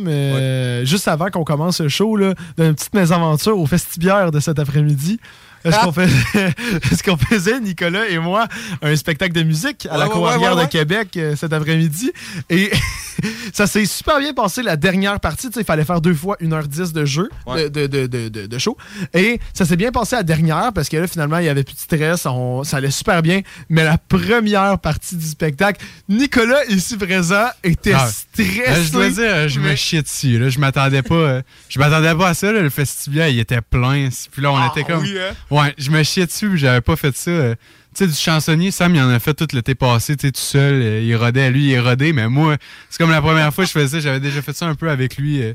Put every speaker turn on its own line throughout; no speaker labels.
Mais juste avant qu'on commence le show, là, d'une petite mésaventure au festibière de cet après-midi. Est-ce qu'on faisait, qu'on faisait, Nicolas et moi, un spectacle de musique à
Ouais,
la
ouais, ouais,
de Québec euh, cet après-midi? Et ça s'est super bien passé la dernière partie. Tu sais, Il fallait faire deux fois 1h10 de jeu,
Ouais.
de, de, de, de, de show. Et ça s'est bien passé la dernière parce que là, finalement, il y avait plus de stress. on- ça allait super bien. Mais la première partie du spectacle, Nicolas, ici présent, était
Ah,
stressé.
Euh, je dois dire, euh, je me chiais dessus. Là. Je m'attendais pas. euh, je m'attendais pas à ça. là. Le festival, il était plein. Puis là, on
Ah,
était comme.
oui, hein?
Ouais, je me chiais dessus. J'avais pas fait ça. Tu sais, du chansonnier, Sam, il en a fait tout l'été passé, tu sais, tout seul. euh, il rodait, lui, il rodait. Mais moi, c'est comme la première fois que je faisais ça. J'avais déjà fait ça un peu avec lui euh,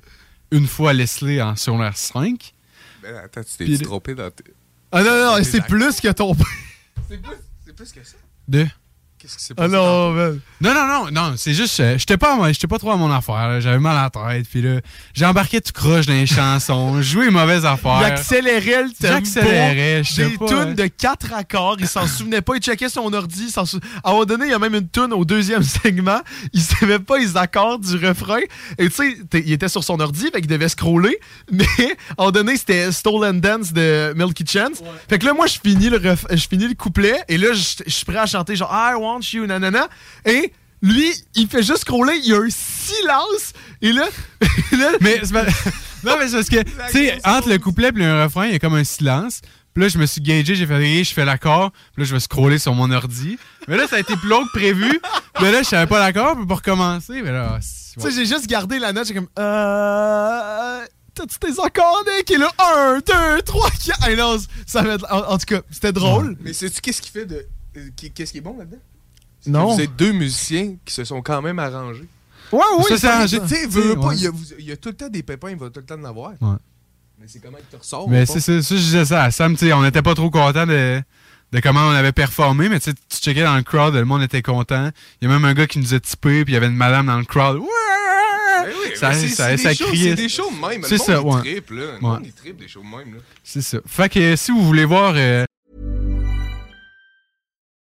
une fois à Leslie en secondaire 5.
Ben, attends, tu t'es trompé dans tes.
Ah non, non, c'est plus que ton.
C'est plus, plus que ça.
De?
Qu'est-ce qui s'est
Ah
passé?
non, man.
Non, non, non, non, c'est juste, euh, j'étais pas, j'étais pas trop à mon affaire, j'avais mal à la tête, puis là, j'embarquais tout croche dans les chansons, je jouais les mauvaises affaires.
accélérait le tempo.
J'accélérais, je sais
Des
pas,
tunes
hein.
de quatre accords. Il s'en souvenait pas. Il checkait son ordi. sou- À un moment donné, il y a même une tune au deuxième segment. Il savait pas les accords du refrain. Et tu sais, il était sur son ordi, fait qu'il devait scroller. Mais à un moment donné, c'était Stolen Dance de Milky Chance. Fait que là, moi, je finis le, ref- je finis le couplet. Et là, je je suis prêt à chanter genre I want you, nanana. Et lui, il fait juste scroller. Il y a un silence. Et là, là
Mais c'est pas- non, mais c'est parce que, tu sais, entre le couplet et le refrain, il y a comme un silence. Puis là, je me suis gagé, j'ai fait rire, je fais l'accord. Puis là, je vais scroller sur mon ordi. Mais là, ça a été plus long que prévu. Puis là, je savais pas l'accord, puis pour recommencer, mais là, c'est-
Tu sais, j'ai juste gardé la note, j'ai comme. Euh. T'as-tu tes accords, Nick? Et là, 1, 2, 3, 4. Et non, ça va être- en, en tout cas, c'était drôle.
Mais sais-tu qu'est-ce qui fait de. euh, Qu'est-ce qui est bon là-dedans? C'est
Non.
Vous êtes deux musiciens qui se sont quand même arrangés.
Ouais, oui,
Ça, c'est
ça-
arrangé.
Tu sais, il y, a, vous- il y a tout le temps des pépins, il va tout le temps en avoir.
Ouais.
Mais c'est comment que tu ressors.
Mais c'est ça, ça, je disais ça à Sam, tu sais, on n'était pas trop content de, de comment on avait performé, mais tu sais, tu checkais dans le crowd, le monde était content. Il y a même un gars qui nous a typé, puis il y avait une madame dans le crowd. Ouais!
Ben oui,
Ça-
shows-
criait.
C'est des shows de même.
C'est
le monde,
ça, ouais.
trippe, là. Le
Ouais.
monde, il trippe des shows de même, là.
C'est ça. Fait que si vous voulez voir euh,